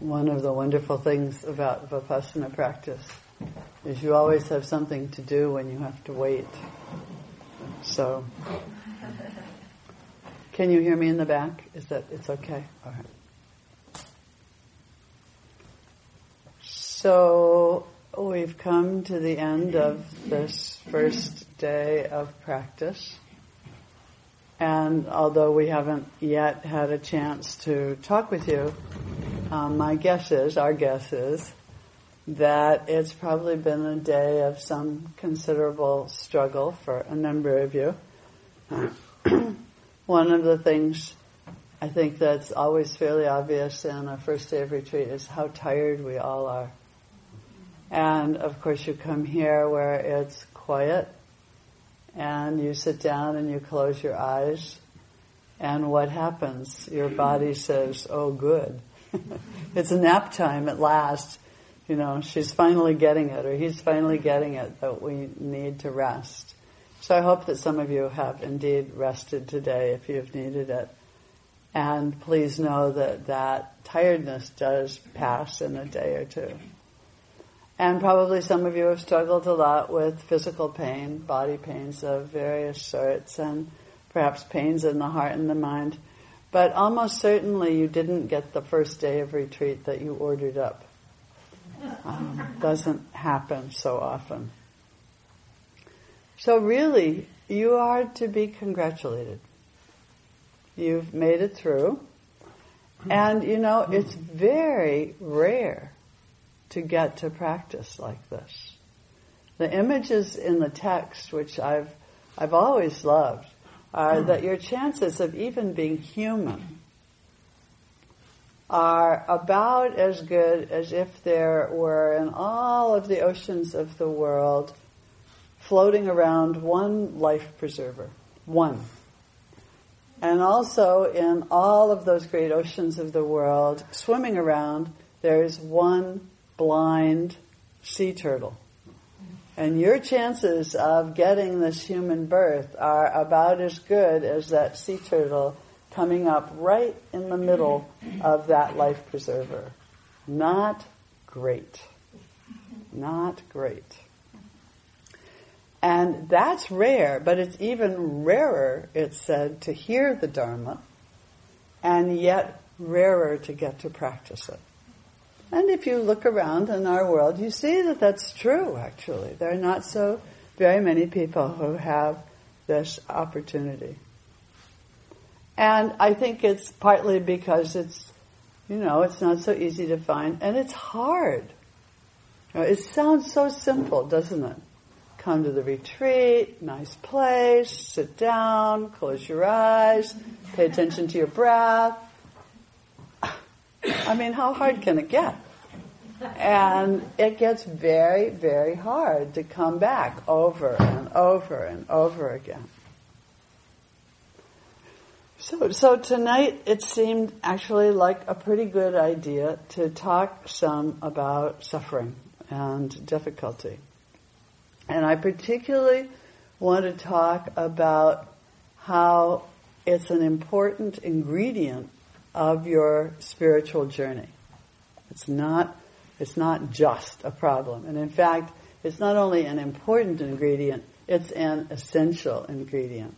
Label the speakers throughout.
Speaker 1: one of the wonderful things about Vipassana practice is you always have something to do when you have to wait. So, can you hear me in the back? Is that, it's okay? All right. So, we've come to the end of this first day of practice. And although we haven't yet had a chance to talk with you, um, my guess is, our guess is, that it's probably been a day of some considerable struggle for a number of you. One of the things I think that's always fairly obvious in a first day of retreat is how tired we all are. And of course, you come here where it's quiet and you sit down and you close your eyes. And what happens? Your body says, Oh, good. it's nap time at last. You know, she's finally getting it, or he's finally getting it that we need to rest. So I hope that some of you have indeed rested today if you've needed it. And please know that that tiredness does pass in a day or two. And probably some of you have struggled a lot with physical pain, body pains of various sorts, and perhaps pains in the heart and the mind. But almost certainly you didn't get the first day of retreat that you ordered up. Um, doesn't happen so often. So really, you are to be congratulated. You've made it through. And you know, it's very rare to get to practice like this. The images in the text, which I've, I've always loved, are that your chances of even being human are about as good as if there were in all of the oceans of the world floating around one life preserver. One. And also in all of those great oceans of the world, swimming around, there's one blind sea turtle. And your chances of getting this human birth are about as good as that sea turtle coming up right in the middle of that life preserver. Not great. Not great. And that's rare, but it's even rarer, it's said, to hear the Dharma, and yet rarer to get to practice it. And if you look around in our world, you see that that's true, actually. There are not so very many people who have this opportunity. And I think it's partly because it's, you know, it's not so easy to find, and it's hard. It sounds so simple, doesn't it? Come to the retreat, nice place, sit down, close your eyes, pay attention to your breath, I mean, how hard can it get? And it gets very, very hard to come back over and over and over again. So, so tonight it seemed actually like a pretty good idea to talk some about suffering and difficulty. And I particularly want to talk about how it's an important ingredient of your spiritual journey. It's not, it's not just a problem. And in fact, it's not only an important ingredient, it's an essential ingredient.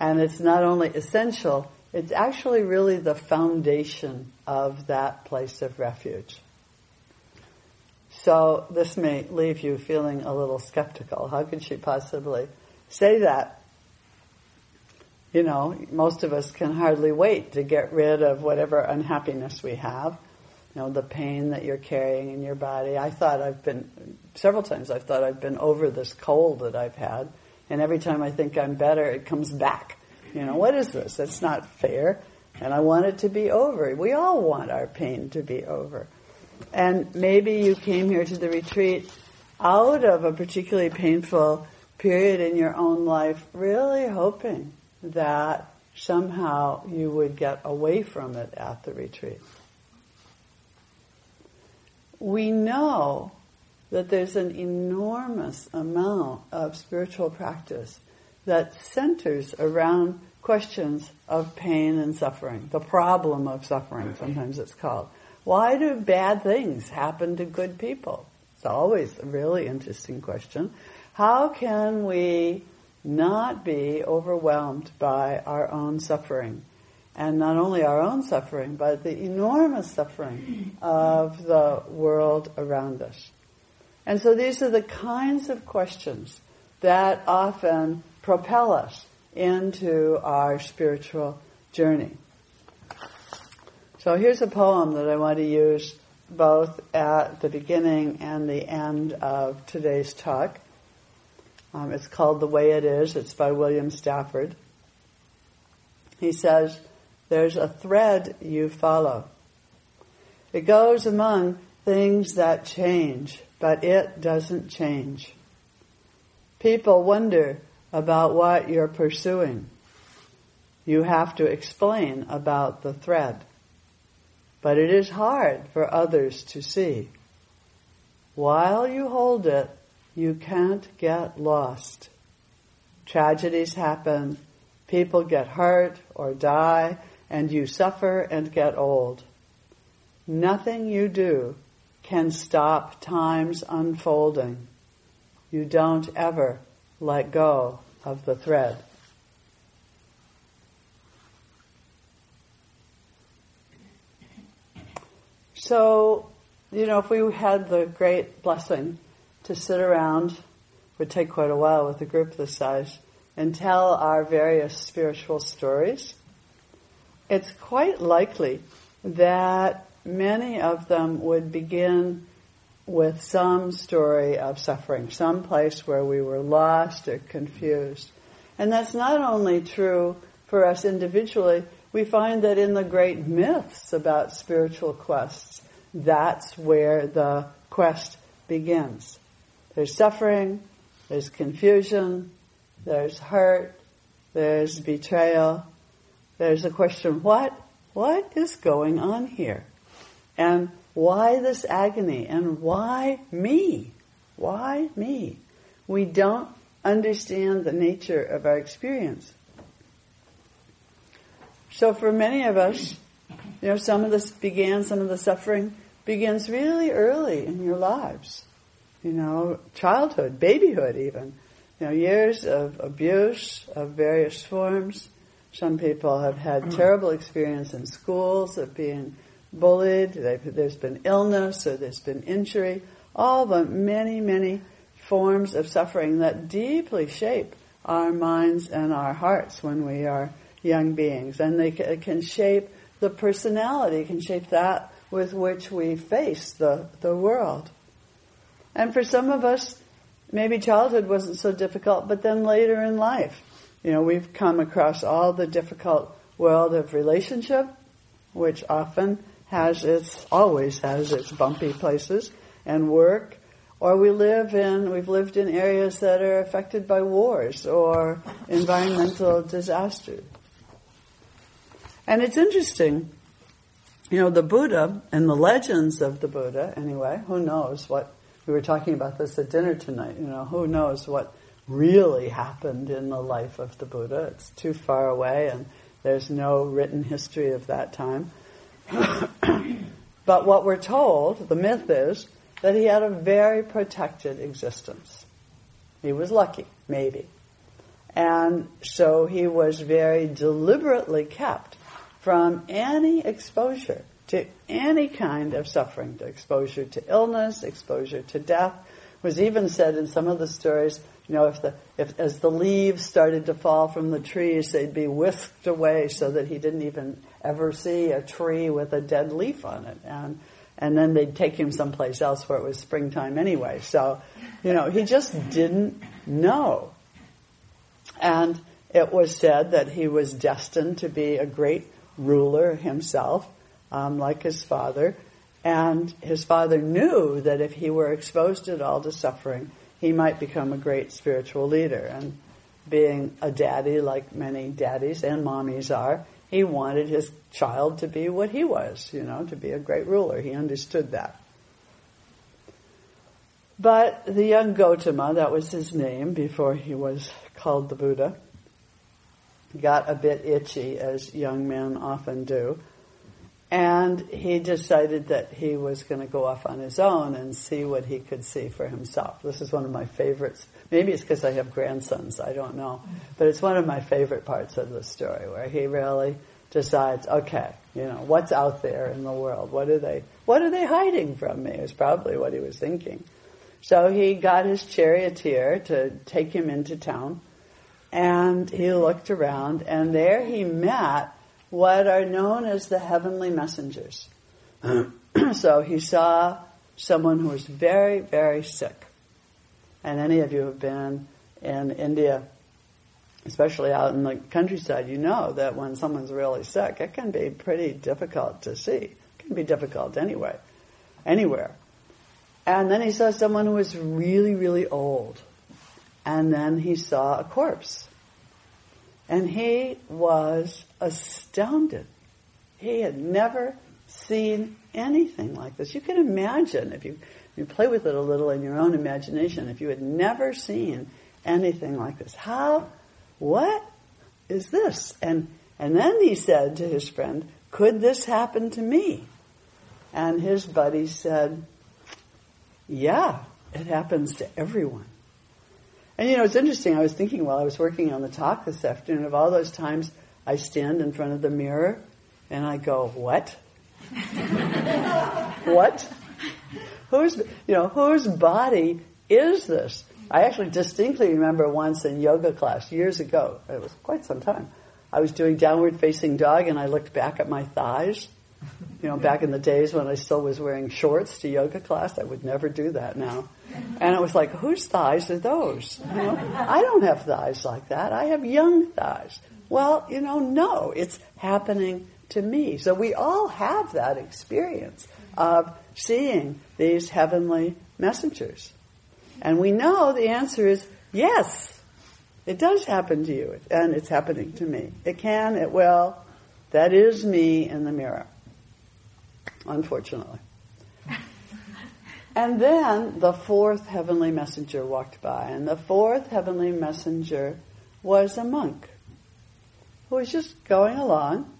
Speaker 1: And it's not only essential, it's actually really the foundation of that place of refuge. So this may leave you feeling a little skeptical. How could she possibly say that? You know, most of us can hardly wait to get rid of whatever unhappiness we have. You know, the pain that you're carrying in your body. I thought I've been, several times I've thought I've been over this cold that I've had. And every time I think I'm better, it comes back. You know, what is this? That's not fair. And I want it to be over. We all want our pain to be over. And maybe you came here to the retreat out of a particularly painful period in your own life, really hoping that somehow you would get away from it at the retreat. We know that there's an enormous amount of spiritual practice that centers around questions of pain and suffering, the problem of suffering, sometimes it's called. Why do bad things happen to good people? It's always a really interesting question. How can we not be overwhelmed by our own suffering? And not only our own suffering, but the enormous suffering of the world around us. And so these are the kinds of questions that often propel us into our spiritual journey. So here's a poem that I want to use both at the beginning and the end of today's talk. Um, it's called The Way It Is. It's by William Stafford. He says, There's a thread you follow. It goes among things that change, but it doesn't change. People wonder about what you're pursuing. You have to explain about the thread. But it is hard for others to see. While you hold it, you can't get lost. Tragedies happen, people get hurt or die, and you suffer and get old. Nothing you do can stop time's unfolding. You don't ever let go of the thread. So, you know, if we had the great blessing to sit around, would take quite a while with a group this size, and tell our various spiritual stories, it's quite likely that many of them would begin with some story of suffering, some place where we were lost or confused. And that's not only true for us individually, we find that in the great myths about spiritual quests, that's where the quest begins. There's suffering, there's confusion, there's hurt, there's betrayal, there's a question, what, what is going on here? And why this agony and why me? Why me? We don't understand the nature of our experience. So for many of us, you know, some of this began, some of the suffering begins really early in your lives. You know, childhood, babyhood even. You know, years of abuse of various forms. Some people have had mm. terrible experience in schools of being bullied, there's been illness, or there's been injury, all the many, many forms of suffering that deeply shape our minds and our hearts when we are young beings. And they can shape the personality, can shape that with which we face the, the world. And for some of us, maybe childhood wasn't so difficult, but then later in life, you know, we've come across all the difficult world of relationship, which often has its, always has its bumpy places and work, or we live in, we've lived in areas that are affected by wars or environmental disasters. And it's interesting, you know, the Buddha and the legends of the Buddha, anyway, who knows what, we were talking about this at dinner tonight, you know, who knows what really happened in the life of the Buddha. It's too far away and there's no written history of that time. but what we're told, the myth is, that he had a very protected existence. He was lucky, maybe. And so he was very deliberately kept from any exposure to any kind of suffering, to exposure to illness, exposure to death. It was even said in some of the stories, you know, if the if as the leaves started to fall from the trees, they'd be whisked away so that he didn't even ever see a tree with a dead leaf on it. And, and then they'd take him someplace else where it was springtime anyway. So, you know, he just didn't know. And it was said that he was destined to be a great ruler himself, um, like his father. And his father knew that if he were exposed at all to suffering, he might become a great spiritual leader. And being a daddy, like many daddies and mommies are, he wanted his child to be what he was, you know, to be a great ruler. He understood that. But the young Gotama, that was his name before he was called the Buddha, got a bit itchy, as young men often do. And he decided that he was going to go off on his own and see what he could see for himself. This is one of my favorites. Maybe it's because I have grandsons, I don't know. But it's one of my favorite parts of the story where he really decides, okay, you know, what's out there in the world? What are they, what are they hiding from me? Is probably what he was thinking. So he got his charioteer to take him into town and he looked around and there he met what are known as the heavenly messengers. so he saw someone who was very, very sick. And any of you have been in India, especially out in the countryside, you know that when someone's really sick, it can be pretty difficult to see. It can be difficult anyway, anywhere. And then he saw someone who was really, really old. And then he saw a corpse. And he was astounded. He had never seen anything like this. You can imagine if you, you play with it a little in your own imagination, if you had never seen anything like this. How, what is this? And, and then he said to his friend, could this happen to me? And his buddy said, yeah, it happens to everyone. And you know, it's interesting. I was thinking while I was working on the talk this afternoon of all those times I stand in front of the mirror and I go, what? what? Whose, you know, whose body is this? I actually distinctly remember once in yoga class years ago, it was quite some time, I was doing downward facing dog and I looked back at my thighs you know, back in the days when I still was wearing shorts to yoga class, I would never do that now. And it was like, whose thighs are those? You know, I don't have thighs like that. I have young thighs. Well, you know, no, it's happening to me. So we all have that experience of seeing these heavenly messengers. And we know the answer is yes. It does happen to you, and it's happening to me. It can, it will. That is me in the mirror unfortunately. and then the fourth heavenly messenger walked by, and the fourth heavenly messenger was a monk who was just going along.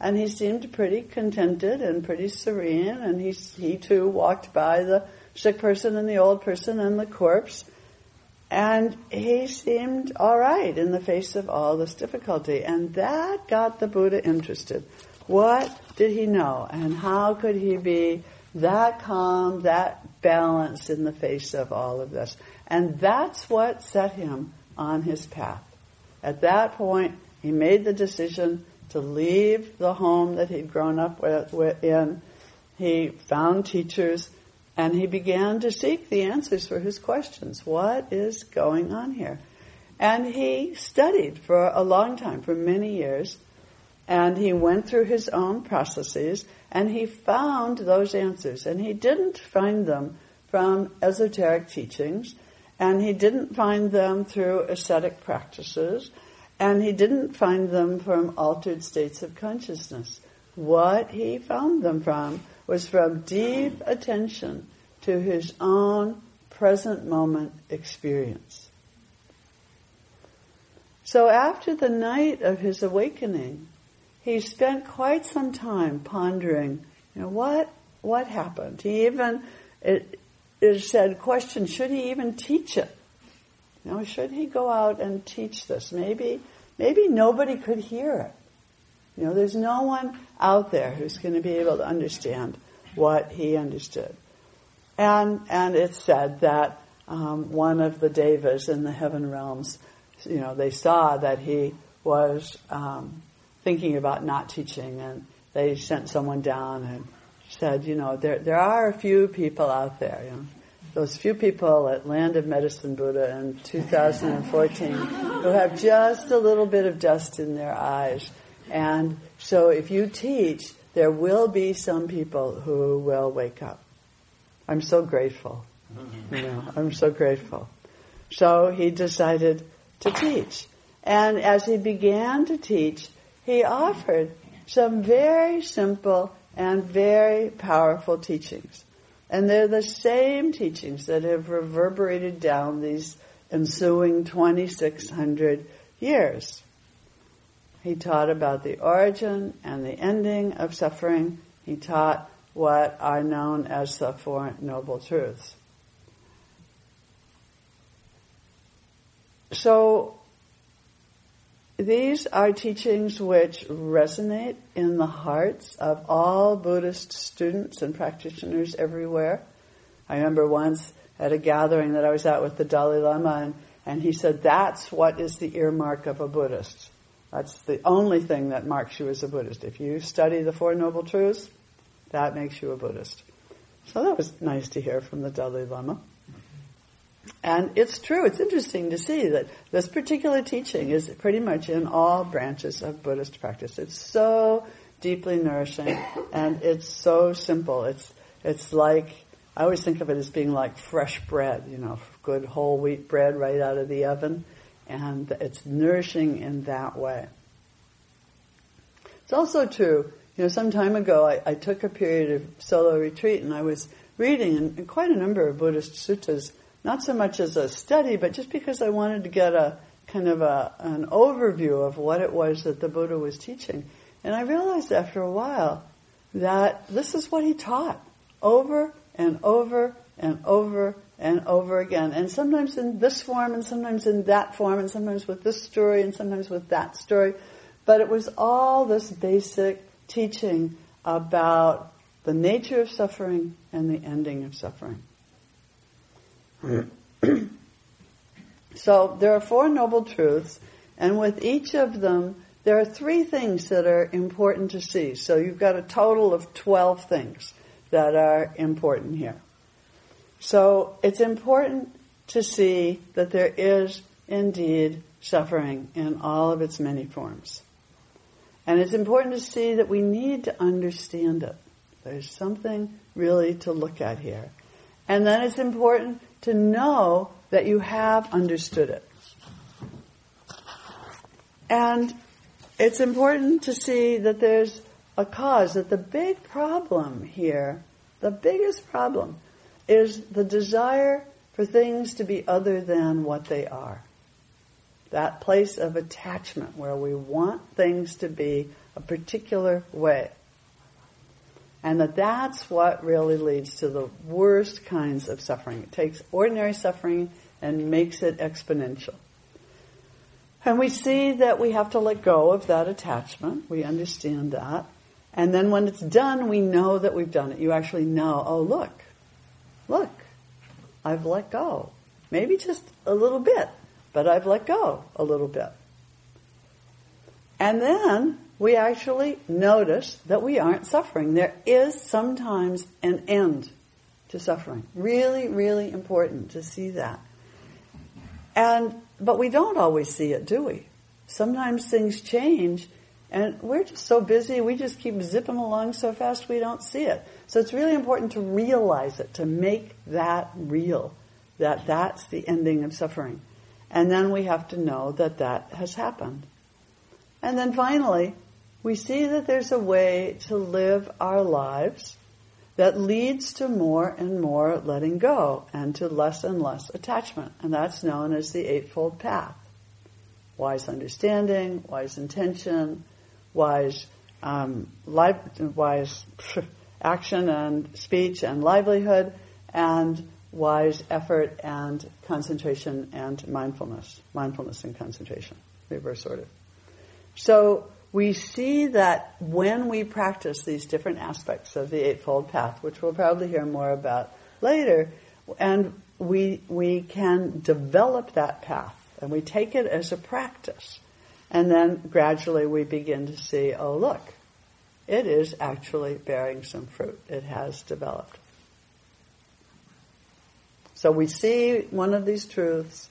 Speaker 1: And he seemed pretty contented and pretty serene, and he, he too walked by the sick person and the old person and the corpse. And he seemed all right in the face of all this difficulty. And that got the Buddha interested. What did he know? And how could he be that calm, that balanced in the face of all of this? And that's what set him on his path. At that point, he made the decision to leave the home that he'd grown up with, in. He found teachers and he began to seek the answers for his questions. What is going on here? And he studied for a long time, for many years, and he went through his own processes and he found those answers. And he didn't find them from esoteric teachings and he didn't find them through ascetic practices and he didn't find them from altered states of consciousness. What he found them from was from deep attention to his own present moment experience. So after the night of his awakening, he spent quite some time pondering, you know, what what happened. He even it, it said, question: Should he even teach it? You know, should he go out and teach this? Maybe maybe nobody could hear it. You know, there's no one out there who's going to be able to understand what he understood. And and it's said that um, one of the devas in the heaven realms, you know, they saw that he was um, thinking about not teaching, and they sent someone down and said, you know, there there are a few people out there, you know, those few people at Land of Medicine Buddha in 2014 who have just a little bit of dust in their eyes, and so if you teach, there will be some people who will wake up. I'm so grateful. You know, I'm so grateful. So he decided to teach. And as he began to teach, he offered some very simple and very powerful teachings. And they're the same teachings that have reverberated down these ensuing 2600 years. He taught about the origin and the ending of suffering. He taught what are known as the Four Noble Truths. So, these are teachings which resonate in the hearts of all Buddhist students and practitioners everywhere. I remember once at a gathering that I was at with the Dalai Lama and, and he said, that's what is the earmark of a Buddhist. That's the only thing that marks you as a Buddhist. If you study the Four Noble Truths, that makes you a Buddhist. So that was nice to hear from the Dalai Lama. And it's true, it's interesting to see that this particular teaching is pretty much in all branches of Buddhist practice. It's so deeply nourishing and it's so simple. It's, it's like, I always think of it as being like fresh bread, you know, good whole wheat bread right out of the oven. And it's nourishing in that way. It's also true, you know, some time ago I, I took a period of solo retreat and I was reading in, in quite a number of Buddhist suttas not so much as a study, but just because I wanted to get a kind of a, an overview of what it was that the Buddha was teaching. And I realized after a while that this is what he taught over and over and over and over again. And sometimes in this form and sometimes in that form and sometimes with this story and sometimes with that story. But it was all this basic teaching about the nature of suffering and the ending of suffering. so there are four noble truths, and with each of them, there are three things that are important to see. So you've got a total of 12 things that are important here. So it's important to see that there is indeed suffering in all of its many forms. And it's important to see that we need to understand it. There's something really to look at here. And then it's important to know that you have understood it. And it's important to see that there's a cause, that the big problem here, the biggest problem, is the desire for things to be other than what they are. That place of attachment where we want things to be a particular way. And that that's what really leads to the worst kinds of suffering. It takes ordinary suffering and makes it exponential. And we see that we have to let go of that attachment. We understand that. And then when it's done, we know that we've done it. You actually know, oh look, look, I've let go. Maybe just a little bit, but I've let go a little bit. And then we actually notice that we aren't suffering. There is sometimes an end to suffering. Really, really important to see that. And, but we don't always see it, do we? Sometimes things change and we're just so busy, we just keep zipping along so fast we don't see it. So it's really important to realize it, to make that real, that that's the ending of suffering. And then we have to know that that has happened. And then finally, we see that there's a way to live our lives that leads to more and more letting go and to less and less attachment. And that's known as the Eightfold Path. Wise understanding, wise intention, wise, um, li- wise action and speech and livelihood, and wise effort and concentration and mindfulness. Mindfulness and concentration. Reverse order. So we see that when we practice these different aspects of the Eightfold Path, which we'll probably hear more about later, and we, we can develop that path and we take it as a practice. And then gradually we begin to see, oh look, it is actually bearing some fruit. It has developed. So we see one of these truths.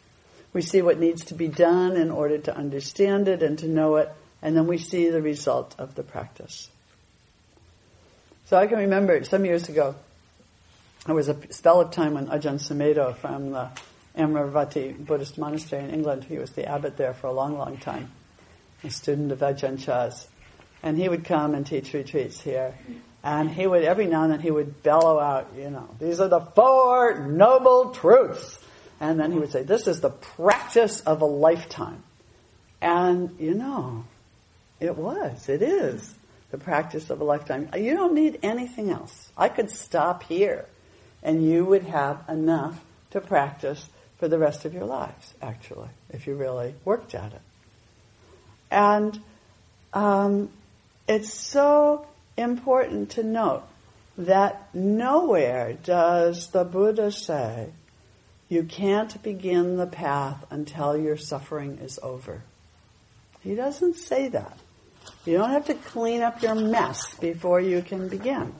Speaker 1: We see what needs to be done in order to understand it and to know it and then we see the result of the practice. So I can remember some years ago, there was a spell of time when Ajahn Sumedho from the Amaravati Buddhist monastery in England, he was the abbot there for a long, long time, a student of Ajahn Chah's. And he would come and teach retreats here. And he would, every now and then, he would bellow out, you know, these are the four noble truths. And then he would say, this is the practice of a lifetime. And, you know, It was. It is the practice of a lifetime. You don't need anything else. I could stop here and you would have enough to practice for the rest of your lives, actually, if you really worked at it. And um, it's so important to note that nowhere does the Buddha say you can't begin the path until your suffering is over. He doesn't say that. You don't have to clean up your mess before you can begin.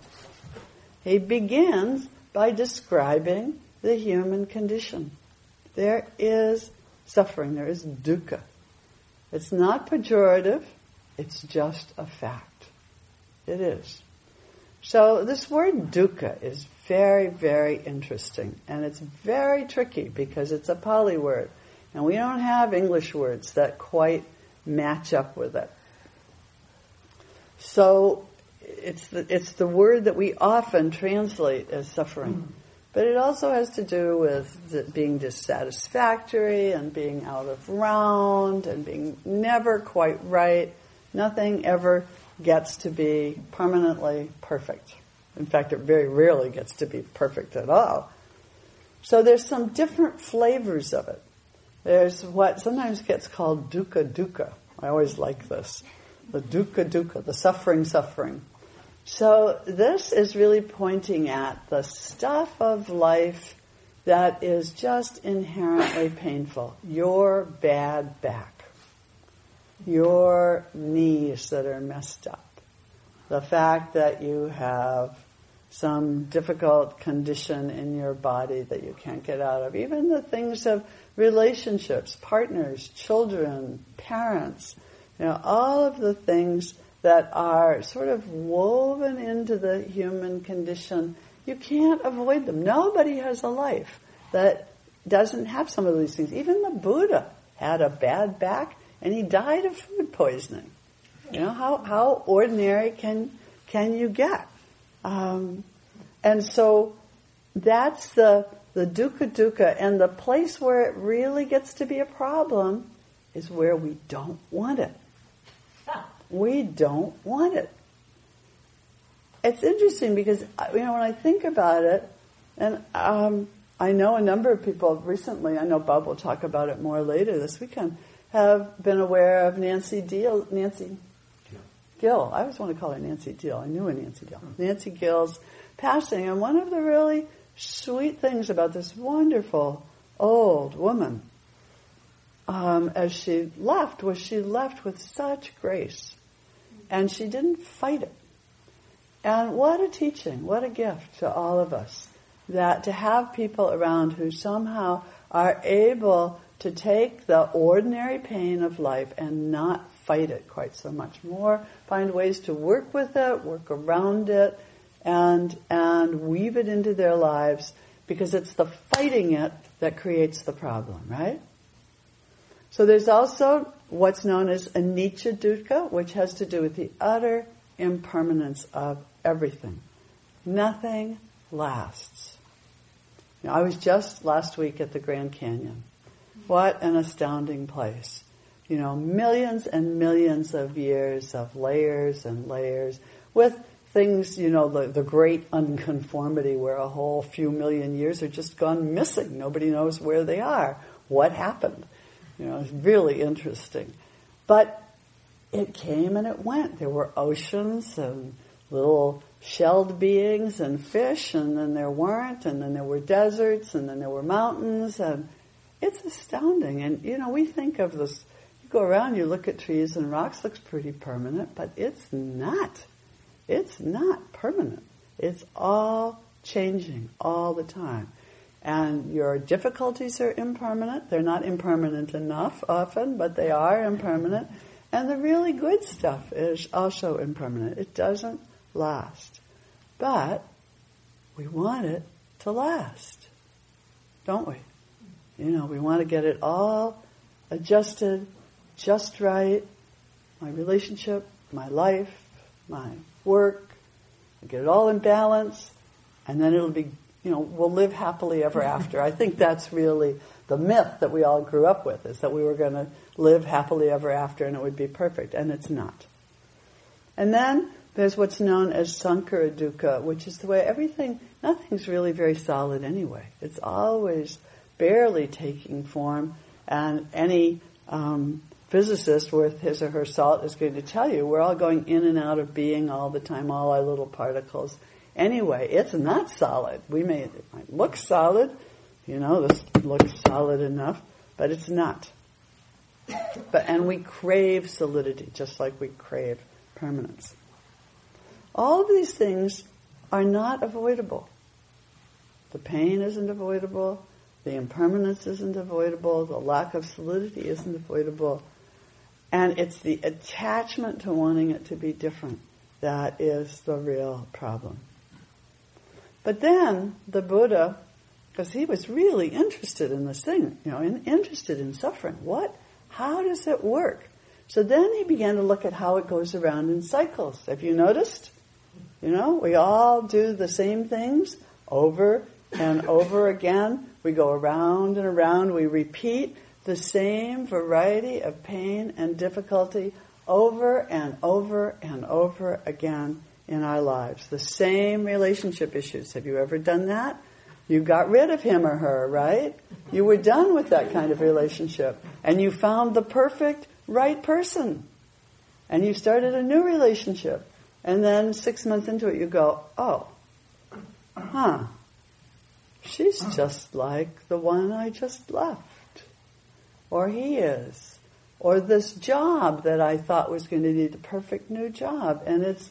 Speaker 1: He begins by describing the human condition. There is suffering, there is dukkha. It's not pejorative, it's just a fact. It is. So this word dukkha is very, very interesting and it's very tricky because it's a Pali word and we don't have English words that quite match up with it. So it's the, it's the word that we often translate as suffering. Mm-hmm. But it also has to do with being dissatisfactory and being out of round and being never quite right. Nothing ever gets to be permanently perfect. In fact, it very rarely gets to be perfect at all. So there's some different flavors of it. There's what sometimes gets called dukkha dukkha. I always like this. The dukkha dukkha, the suffering suffering. So this is really pointing at the stuff of life that is just inherently painful. Your bad back. Your knees that are messed up. The fact that you have some difficult condition in your body that you can't get out of. Even the things of relationships, partners, children, parents, you know, all of the things that are sort of woven into the human condition, you can't avoid them. Nobody has a life that doesn't have some of these things. Even the Buddha had a bad back and he died of food poisoning. You know, how, how ordinary can, can you get? Um, and so that's the, the dukkha dukkha and the place where it really gets to be a problem is where we don't want it. We don't want it. It's interesting because you know when I think about it, and um, I know a number of people recently. I know Bob will talk about it more later this weekend. Have been aware of Nancy Deal, Nancy Gill. I always want to call her Nancy Deal. I knew a Nancy Gill. Nancy Gill's passing, and one of the really sweet things about this wonderful old woman um, as she left was she left with such grace and she didn't fight it. And what a teaching, what a gift to all of us that to have people around who somehow are able to take the ordinary pain of life and not fight it quite so much more, find ways to work with it, work around it, and, and weave it into their lives because it's the fighting it that creates the problem, right? So there's also what's known as anicca dukkha, which has to do with the utter impermanence of everything. Nothing lasts. Now, I was just last week at the Grand Canyon. What an astounding place. You know, millions and millions of years of layers and layers with things, you know, the, the great unconformity where a whole few million years are just gone missing. Nobody knows where they are. What happened? You know, it's really interesting. But it came and it went. There were oceans and little shelled beings and fish, and then there weren't, and then there were deserts, and then there were mountains, and it's astounding. And you know, we think of this. You go around, you look at trees and rocks, looks pretty permanent, but it's not. It's not permanent. It's all changing all the time. And your difficulties are impermanent. They're not impermanent enough often, but they are impermanent. And the really good stuff is also impermanent. It doesn't last. But we want it to last, don't we? You know, we want to get it all adjusted, just right. My relationship, my life, my work, get it all in balance, and then it'll be you know, we'll live happily ever after. I think that's really the myth that we all grew up with, is that we were going to live happily ever after and it would be perfect. And it's not. And then there's what's known as sankhara dukkha, which is the way everything, nothing's really very solid anyway. It's always barely taking form, and any um, physicist worth his or her salt is going to tell you we're all going in and out of being all the time, all our little particles. Anyway, it's not solid. We may it might look solid, you know, this looks solid enough, but it's not. But and we crave solidity, just like we crave permanence. All of these things are not avoidable. The pain isn't avoidable. The impermanence isn't avoidable. The lack of solidity isn't avoidable. And it's the attachment to wanting it to be different that is the real problem. But then the Buddha, because he was really interested in this thing, you know, in, interested in suffering. What? How does it work? So then he began to look at how it goes around in cycles. Have you noticed? You know, we all do the same things over and over again. We go around and around. We repeat the same variety of pain and difficulty over and over and over again in our lives. The same relationship issues. Have you ever done that? You got rid of him or her, right? You were done with that kind of relationship. And you found the perfect, right person. And you started a new relationship. And then six months into it, you go, oh, huh, she's just like the one I just left. Or he is. Or this job that I thought was going to be the perfect new job. And it's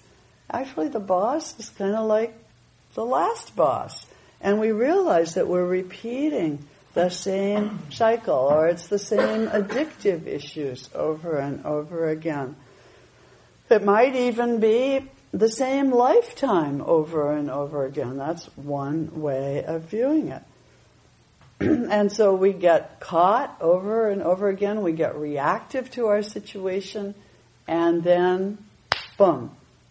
Speaker 1: actually the boss is kind of like the last boss. And we realize that we're repeating the same cycle or it's the same addictive issues over and over again. It might even be the same lifetime over and over again. That's one way of viewing it. and so we get caught over and over again. We get reactive to our situation, and then, boom,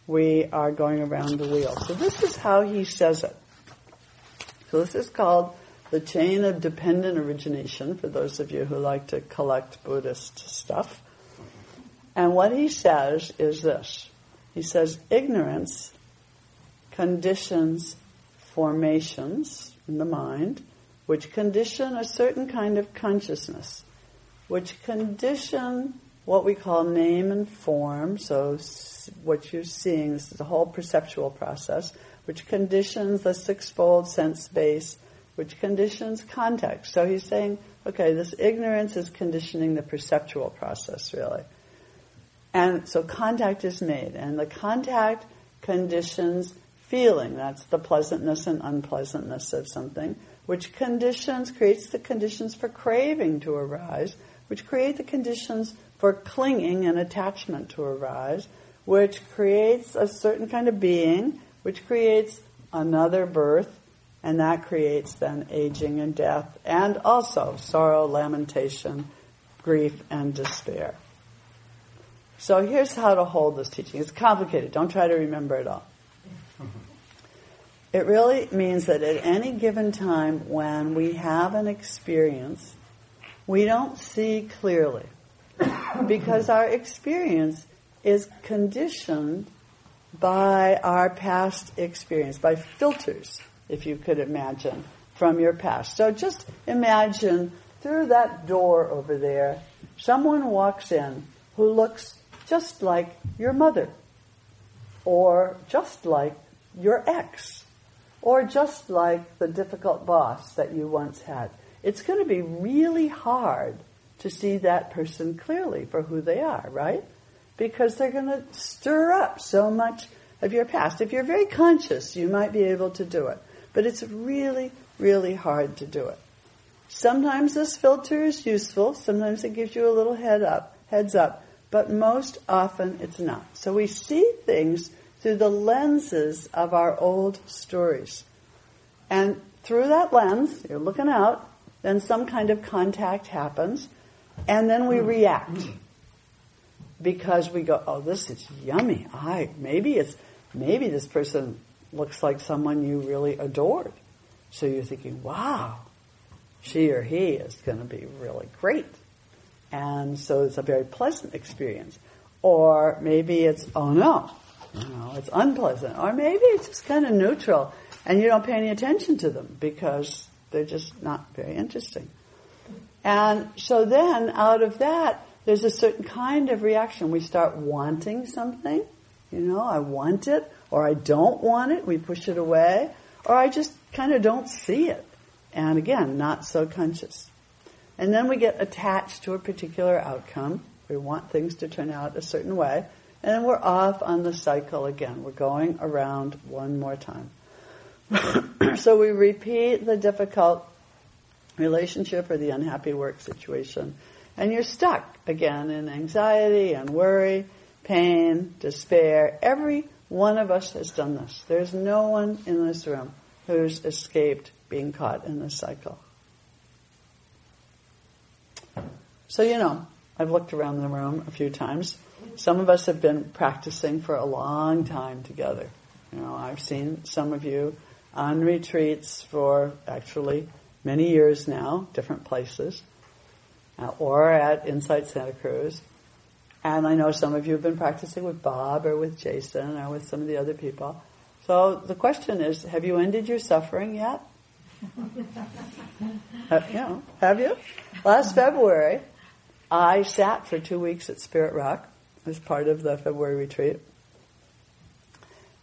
Speaker 1: we are going around the wheel. So this is how he says it. So this is called the chain of dependent origination for those of you who like to collect Buddhist stuff. And what he says is this. He says ignorance conditions formations in the mind, which condition a certain kind of consciousness, which condition what we call name and form, so what you're seeing, this is a whole perceptual process, which conditions the sixfold sense space, which conditions context. So he's saying, okay, this ignorance is conditioning the perceptual process, really. And so contact is made, and the contact conditions feeling. That's the pleasantness and unpleasantness of something, which conditions, creates the conditions for craving to arise, which create the conditions for clinging and attachment to arise, which creates a certain kind of being, which creates another birth, and that creates then aging and death, and also sorrow, lamentation, grief, and despair. So here's how to hold this teaching. It's complicated. Don't try to remember it all. It really means that at any given time when we have an experience, we don't see clearly because our experience is conditioned by our past experience, by filters, if you could imagine, from your past. So just imagine through that door over there, someone walks in who looks just like your mother, or just like your ex, or just like the difficult boss that you once had. It's going to be really hard to see that person clearly for who they are, right? Because they're going to stir up so much of your past. If you're very conscious, you might be able to do it. But it's really, really hard to do it. Sometimes this filter is useful. Sometimes it gives you a little head up, heads up but most often it's not. So we see things through the lenses of our old stories. And through that lens, you're looking out, then some kind of contact happens, and then we react. Because we go, oh, this is yummy. I, maybe it's, maybe this person looks like someone you really adored. So you're thinking, wow, she or he is going to be really great. And so it's a very pleasant experience. Or maybe it's, oh no, it's unpleasant. Or maybe it's just kind of neutral and you don't pay any attention to them because they're just not very interesting. And so then out of that, there's a certain kind of reaction. We start wanting something. You know, I want it or I don't want it. We push it away or I just kind of don't see it. And again, not so conscious. And then we get attached to a particular outcome. We want things to turn out a certain way. And then we're off on the cycle again. We're going around one more time. so we repeat the difficult relationship or the unhappy work situation. And you're stuck again in anxiety and worry, pain, despair. Every one of us has done this. There's no one in this room who's escaped being caught in this cycle. So, you know, I've looked around the room a few times. Some of us have been practicing for a long time together. You know, I've seen some of you on retreats for actually many years now, different places, uh, or at Insight Santa Cruz. And I know some of you have been practicing with Bob or with Jason or with some of the other people. So the question is, have you ended your suffering yet? uh, you know, have you? Last February, I sat for two weeks at Spirit Rock as part of the February retreat.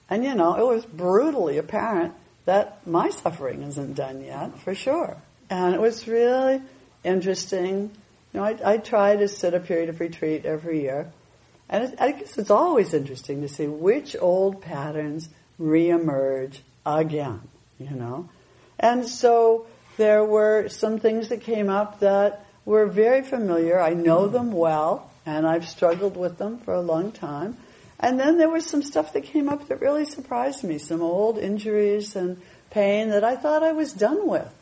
Speaker 1: And you know, it was brutally apparent that my suffering isn't done yet, for sure. And it was really interesting. You know, I, I try to sit a period of retreat every year. And it, I guess it's always interesting to see which old patterns reemerge again, you know. And so there were some things that came up that were very familiar. I know them well, and I've struggled with them for a long time. And then there was some stuff that came up that really surprised me, some old injuries and pain that I thought I was done with.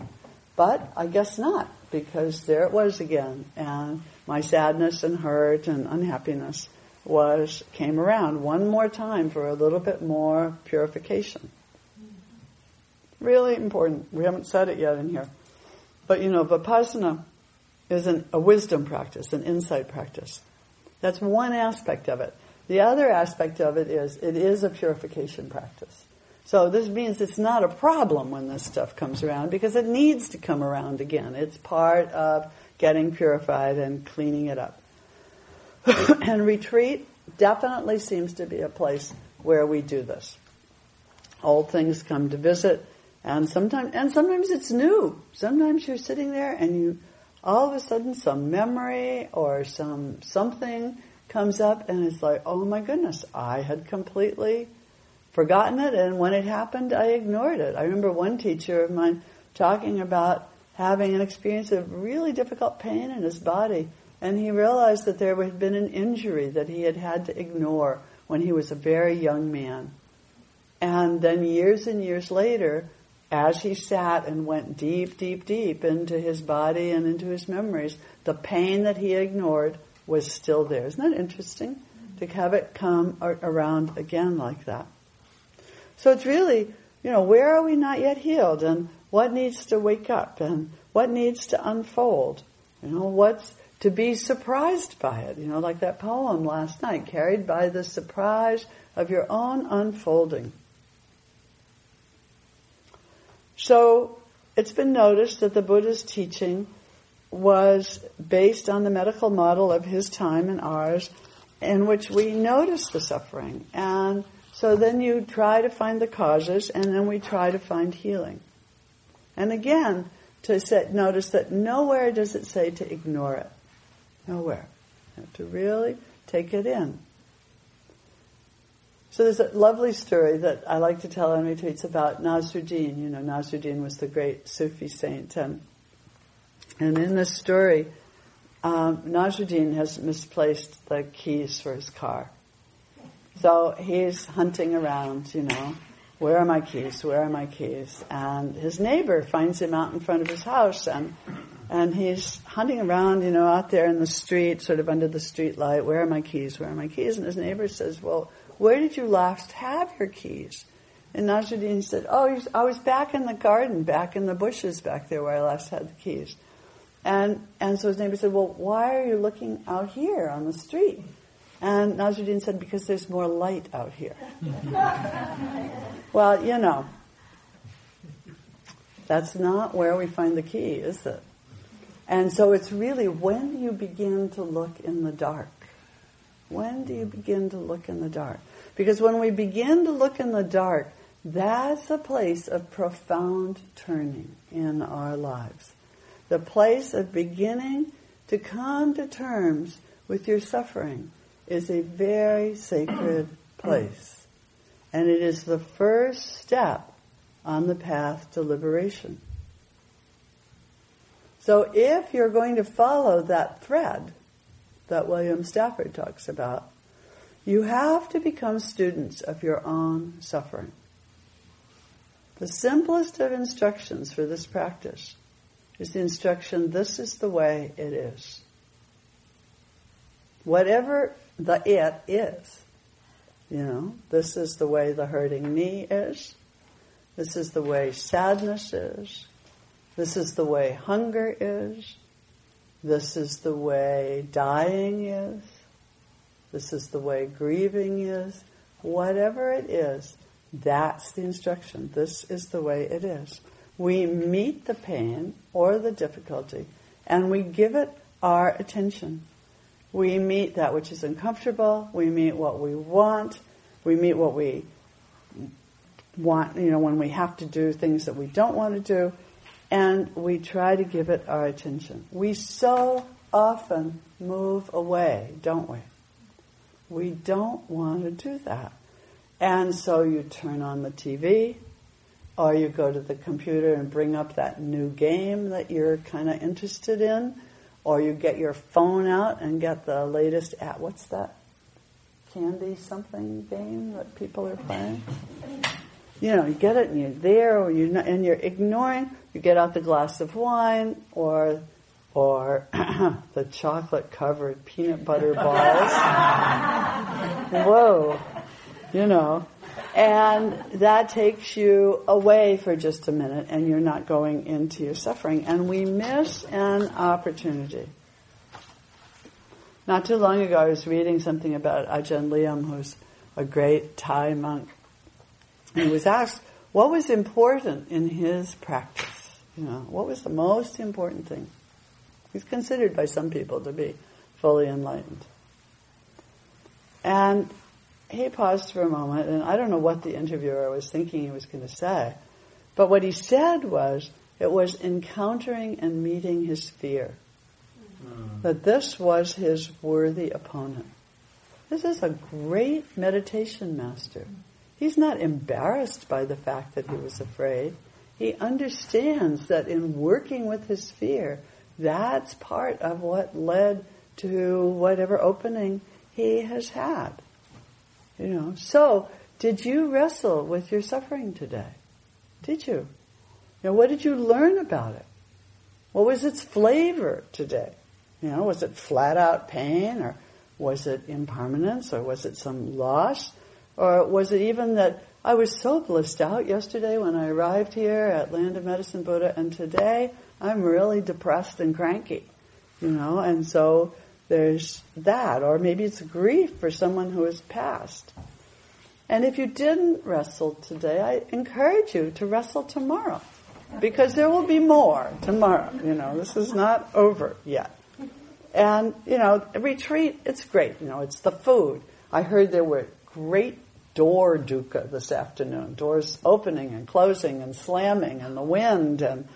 Speaker 1: But I guess not, because there it was again. And my sadness and hurt and unhappiness was, came around one more time for a little bit more purification. Really important. We haven't said it yet in here. But you know, Vipassana is an, a wisdom practice, an insight practice. That's one aspect of it. The other aspect of it is it is a purification practice. So this means it's not a problem when this stuff comes around because it needs to come around again. It's part of getting purified and cleaning it up. and retreat definitely seems to be a place where we do this. Old things come to visit and sometimes and sometimes it's new. Sometimes you're sitting there and you all of a sudden some memory or some something comes up and it's like, oh my goodness, I had completely forgotten it and when it happened I ignored it. I remember one teacher of mine talking about having an experience of really difficult pain in his body and he realized that there had been an injury that he had had to ignore when he was a very young man. And then years and years later, as he sat and went deep, deep, deep into his body and into his memories, the pain that he ignored was still there. Isn't that interesting? To have it come around again like that. So it's really, you know, where are we not yet healed and what needs to wake up and what needs to unfold? You know, what's to be surprised by it? You know, like that poem last night, carried by the surprise of your own unfolding. So it's been noticed that the Buddha's teaching was based on the medical model of his time and ours, in which we notice the suffering. And so then you try to find the causes, and then we try to find healing. And again, to set, notice that nowhere does it say to ignore it. Nowhere. You have to really take it in. So there's a lovely story that I like to tell on retreats about Nasruddin. You know, Nasruddin was the great Sufi saint. And, and in this story, um, has misplaced the keys for his car. So he's hunting around, you know, where are my keys? Where are my keys? And his neighbor finds him out in front of his house and and he's hunting around, you know, out there in the street, sort of under the street light. Where are my keys? Where are my keys? And his neighbor says, "Well, where did you last have your keys? And Nasruddin said, Oh, I was back in the garden, back in the bushes back there where I last had the keys. And, and so his neighbor said, Well, why are you looking out here on the street? And Nasruddin said, because there's more light out here. well, you know, that's not where we find the key, is it? And so it's really when you begin to look in the dark. When do you begin to look in the dark? Because when we begin to look in the dark, that's a place of profound turning in our lives. The place of beginning to come to terms with your suffering is a very sacred place. And it is the first step on the path to liberation. So if you're going to follow that thread that William Stafford talks about, you have to become students of your own suffering. The simplest of instructions for this practice is the instruction, this is the way it is. Whatever the it is, you know, this is the way the hurting knee is, this is the way sadness is, this is the way hunger is, this is the way dying is, this is the way grieving is, whatever it is, that's the instruction. This is the way it is. We meet the pain or the difficulty and we give it our attention. We meet that which is uncomfortable. We meet what we want. We meet what we want, you know, when we have to do things that we don't want to do. And we try to give it our attention. We so often move away, don't we? We don't want to do that. And so you turn on the TV, or you go to the computer and bring up that new game that you're kind of interested in, or you get your phone out and get the latest at what's that candy something game that people are playing. You know, you get it and you're there, or you and you're ignoring. You get out the glass of wine, or or the chocolate covered peanut butter balls. Whoa you know. And that takes you away for just a minute and you're not going into your suffering. And we miss an opportunity. Not too long ago, I was reading something about Ajahn Liam, who's a great Thai monk. He was asked, what was important in his practice? You know, what was the most important thing? He's considered by some people to be fully enlightened. And he paused for a moment, and I don't know what the interviewer was thinking he was going to say, but what he said was it was encountering and meeting his fear. Mm. That this was his worthy opponent. This is a great meditation master. He's not embarrassed by the fact that he was afraid. He understands that in working with his fear, that's part of what led to whatever opening he has had. You know, so did you wrestle with your suffering today? Did you? You know, what did you learn about it? What was its flavor today? You know, was it flat out pain or was it impermanence or was it some loss? Or was it even that I was so blissed out yesterday when I arrived here at Land of Medicine Buddha and today I'm really depressed and cranky, you know, and so there's that, or maybe it's grief for someone who has passed. And if you didn't wrestle today, I encourage you to wrestle tomorrow. Because there will be more tomorrow. You know, this is not over yet. And, you know, retreat, it's great. You know, it's the food. I heard there were great door dukkha this afternoon. Doors opening and closing and slamming and the wind and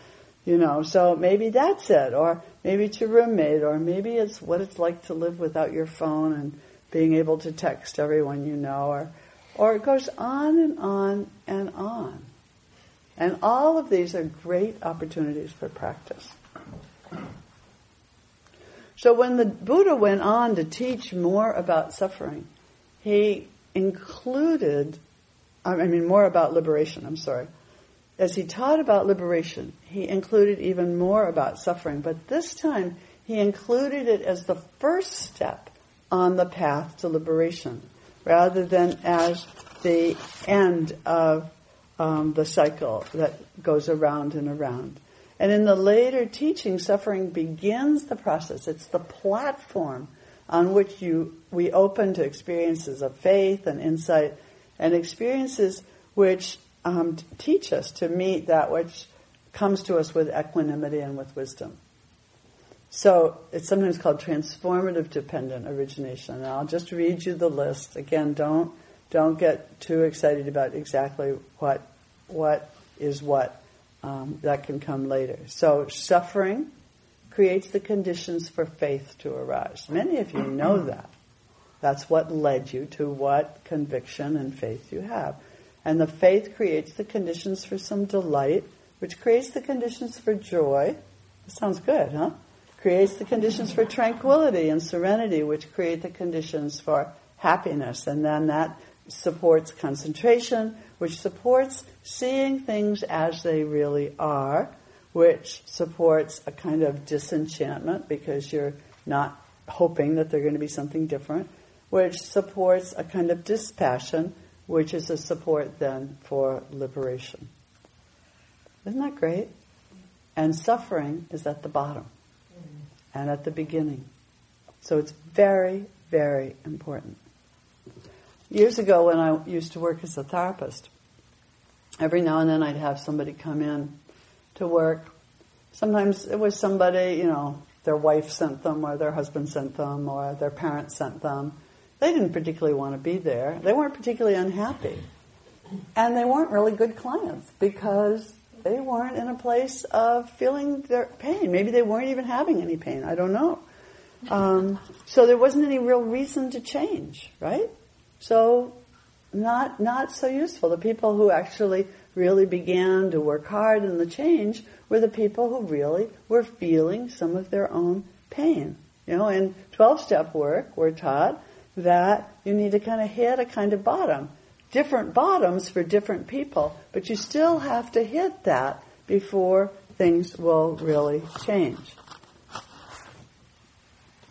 Speaker 1: you know, so maybe that's it, or maybe it's your roommate, or maybe it's what it's like to live without your phone and being able to text everyone you know, or, or it goes on and on and on. And all of these are great opportunities for practice. So when the Buddha went on to teach more about suffering, he included, I mean, more about liberation, I'm sorry as he taught about liberation, he included even more about suffering, but this time he included it as the first step on the path to liberation, rather than as the end of um, the cycle that goes around and around. And in the later teaching, suffering begins the process. It's the platform on which you we open to experiences of faith and insight and experiences which um, teach us to meet that which comes to us with equanimity and with wisdom. So it's sometimes called transformative dependent origination. And I'll just read you the list. Again, don't don't get too excited about exactly what what is what. Um, that can come later. So suffering creates the conditions for faith to arise. Many of you know that. That's what led you to what conviction and faith you have. And the faith creates the conditions for some delight, which creates the conditions for joy. That sounds good, huh? Creates the conditions for tranquility and serenity, which create the conditions for happiness. And then that supports concentration, which supports seeing things as they really are, which supports a kind of disenchantment because you're not hoping that they're going to be something different, which supports a kind of dispassion, which is a support then for liberation. Isn't that great? And suffering is at the bottom and at the beginning. So it's very, very important. Years ago, when I used to work as a therapist, every now and then I'd have somebody come in to work. Sometimes it was somebody, you know, their wife sent them, or their husband sent them, or their parents sent them. They didn't particularly want to be there. They weren't particularly unhappy. And they weren't really good clients because they weren't in a place of feeling their pain. Maybe they weren't even having any pain. I don't know. Um, so there wasn't any real reason to change, right? So not not so useful. The people who actually really began to work hard in the change were the people who really were feeling some of their own pain. You know, in 12 step work, we're taught that you need to kind of hit a kind of bottom. Different bottoms for different people, but you still have to hit that before things will really change.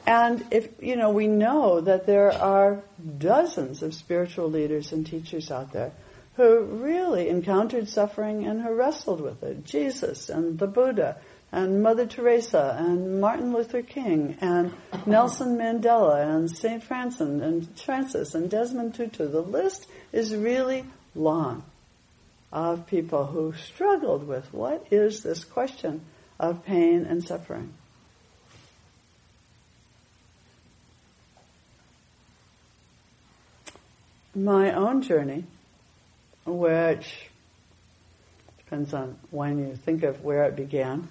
Speaker 1: And if, you know, we know that there are dozens of spiritual leaders and teachers out there who really encountered suffering and who wrestled with it. Jesus and the Buddha and Mother Teresa and Martin Luther King and Nelson Mandela and St. Francis and Francis and Desmond Tutu. The list is really long of people who struggled with what is this question of pain and suffering. my own journey, which depends on when you think of where it began,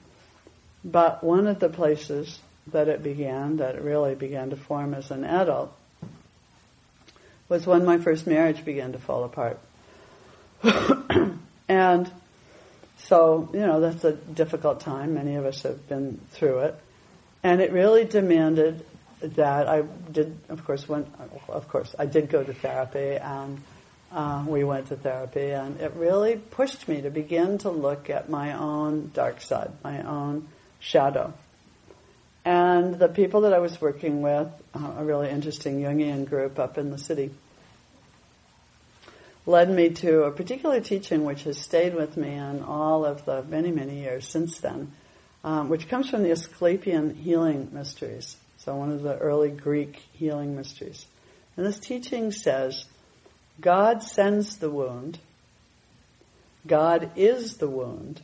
Speaker 1: but one of the places that it began, that it really began to form as an adult, was when my first marriage began to fall apart. and so, you know, that's a difficult time. Many of us have been through it. And it really demanded that I did, of course, went, of course, I did go to therapy and uh, we went to therapy and it really pushed me to begin to look at my own dark side, my own shadow. And the people that I was working with, uh, a really interesting Jungian group up in the city, led me to a particular teaching which has stayed with me in all of the many, many years since then, um, which comes from the Asclepian healing mysteries. So one of the early Greek healing mysteries. And this teaching says, God sends the wound. God is the wound.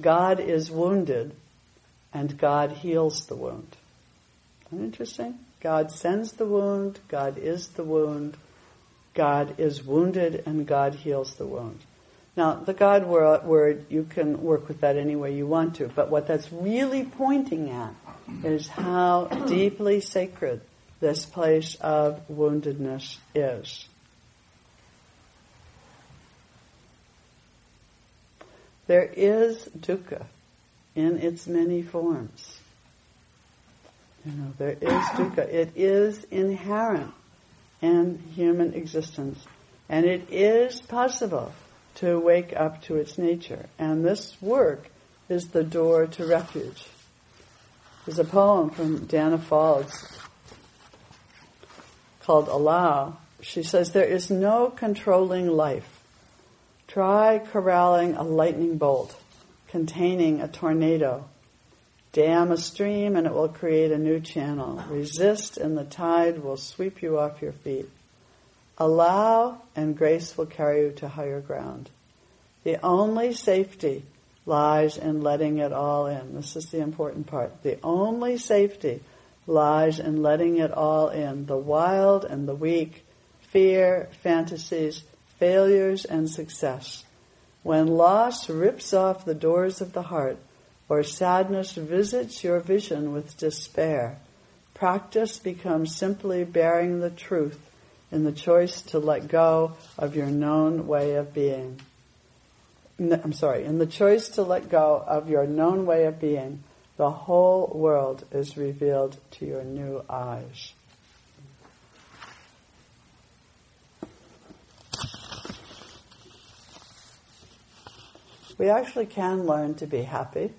Speaker 1: God is wounded and God heals the wound. Interesting? God sends the wound, God is the wound, God is wounded, and God heals the wound. Now, the God word, you can work with that any way you want to, but what that's really pointing at is how deeply sacred this place of woundedness is. There is dukkha in its many forms. You know, there is dukkha. It is inherent in human existence. And it is possible to wake up to its nature. And this work is the door to refuge. There's a poem from Danna Faulds called Allow. She says, There is no controlling life. Try corralling a lightning bolt containing a tornado. Dam a stream and it will create a new channel. Resist and the tide will sweep you off your feet. Allow and grace will carry you to higher ground. The only safety lies in letting it all in. This is the important part. The only safety lies in letting it all in. The wild and the weak, fear, fantasies, failures, and success. When loss rips off the doors of the heart, or sadness visits your vision with despair, practice becomes simply bearing the truth in the choice to let go of your known way of being. I'm sorry, in the choice to let go of your known way of being, the whole world is revealed to your new eyes. We actually can learn to be happy,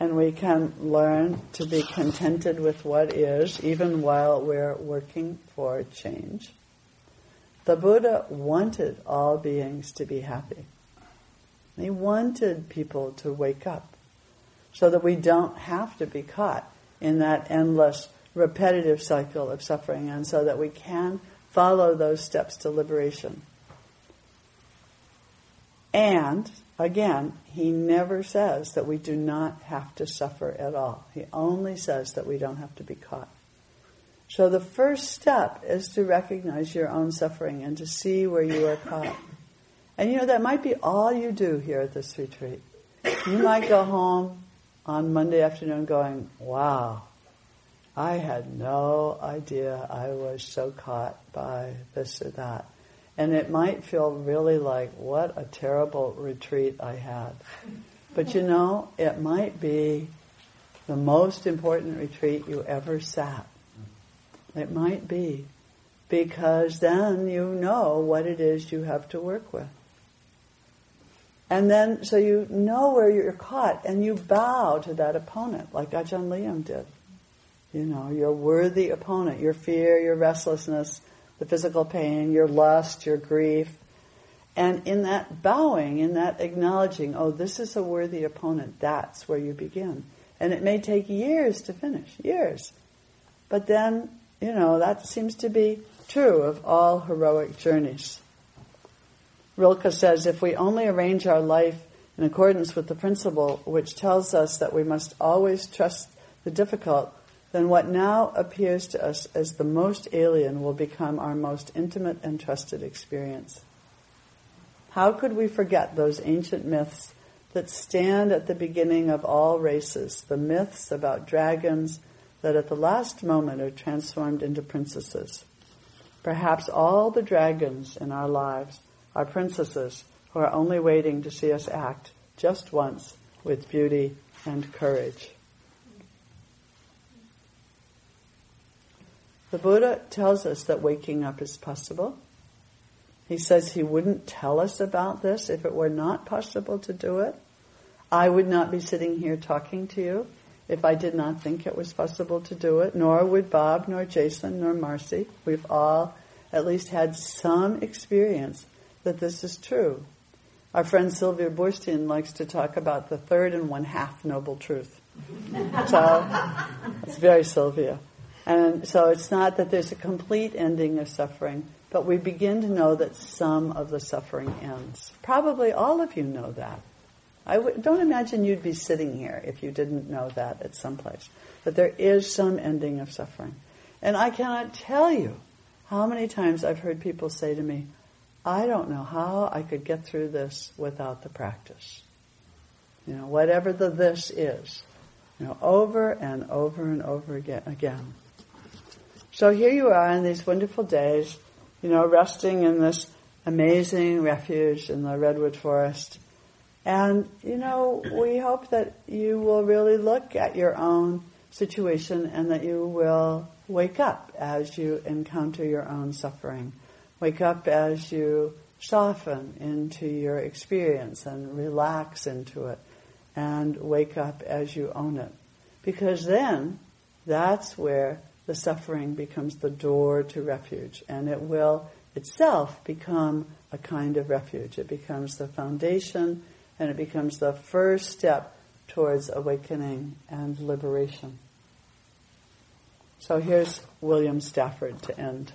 Speaker 1: and we can learn to be contented with what is, even while we're working for change. The Buddha wanted all beings to be happy. He wanted people to wake up so that we don't have to be caught in that endless repetitive cycle of suffering and so that we can follow those steps to liberation. And again, he never says that we do not have to suffer at all. He only says that we don't have to be caught. So the first step is to recognize your own suffering and to see where you are caught. And you know, that might be all you do here at this retreat. You might go home on Monday afternoon going, wow, I had no idea I was so caught by this or that. And it might feel really like, what a terrible retreat I had. But you know, it might be the most important retreat you ever sat. It might be. Because then you know what it is you have to work with. And then, so you know where you're caught and you bow to that opponent, like Ajahn Liam did. You know, your worthy opponent, your fear, your restlessness, the physical pain, your lust, your grief. And in that bowing, in that acknowledging, oh, this is a worthy opponent, that's where you begin. And it may take years to finish, years. But then, you know, that seems to be true of all heroic journeys. Rilke says if we only arrange our life in accordance with the principle which tells us that we must always trust the difficult, then what now appears to us as the most alien will become our most intimate and trusted experience. How could we forget those ancient myths that stand at the beginning of all races, the myths about dragons that at the last moment are transformed into princesses? Perhaps all the dragons in our lives are princesses who are only waiting to see us act just once with beauty and courage. The Buddha tells us that waking up is possible. He says he wouldn't tell us about this if it were not possible to do it. I would not be sitting here talking to you if I did not think it was possible to do it, nor would Bob, nor Jason, nor Marcy. We've all at least had some experience that this is true. Our friend Sylvia Boorstein likes to talk about the third and one half noble truth. so it's very Sylvia. And so it's not that there's a complete ending of suffering, but we begin to know that some of the suffering ends. Probably all of you know that. I w- don't imagine you'd be sitting here if you didn't know that at some place. That there is some ending of suffering. And I cannot tell you how many times I've heard people say to me, I don't know how I could get through this without the practice. You know, whatever the this is. You know, over and over and over again. again. So here you are in these wonderful days, you know, resting in this amazing refuge in the redwood forest. And, you know, we hope that you will really look at your own situation and that you will wake up as you encounter your own suffering. Wake up as you soften into your experience and relax into it and wake up as you own it. Because then that's where the suffering becomes the door to refuge and it will itself become a kind of refuge. It becomes the foundation and it becomes the first step towards awakening and liberation. So here's William Stafford to end.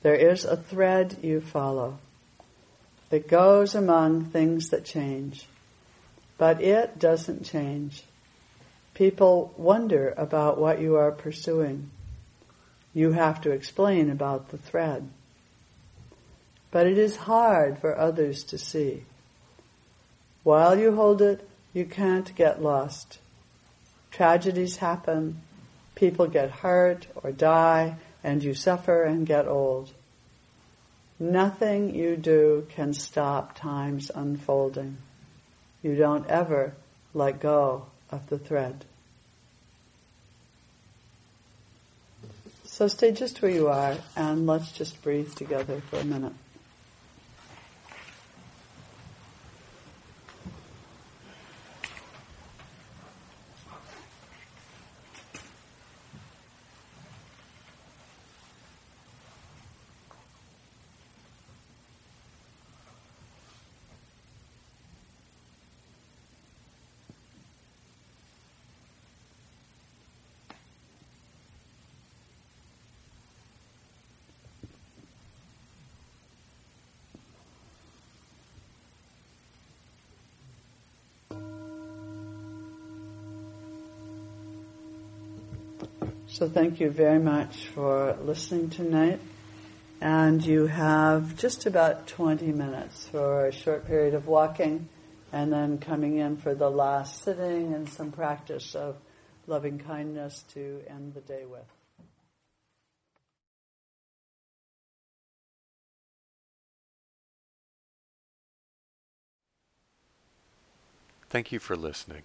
Speaker 1: There is a thread you follow. It goes among things that change, but it doesn't change. People wonder about what you are pursuing. You have to explain about the thread. But it is hard for others to see. While you hold it, you can't get lost. Tragedies happen, people get hurt or die, and you suffer and get old. Nothing you do can stop time's unfolding. You don't ever let go of the thread. So stay just where you are and let's just breathe together for a minute. So thank you very much for listening tonight. And you have just about 20 minutes for a short period of walking and then coming in for the last sitting and some practice of loving kindness to end the day with.
Speaker 2: Thank you for listening.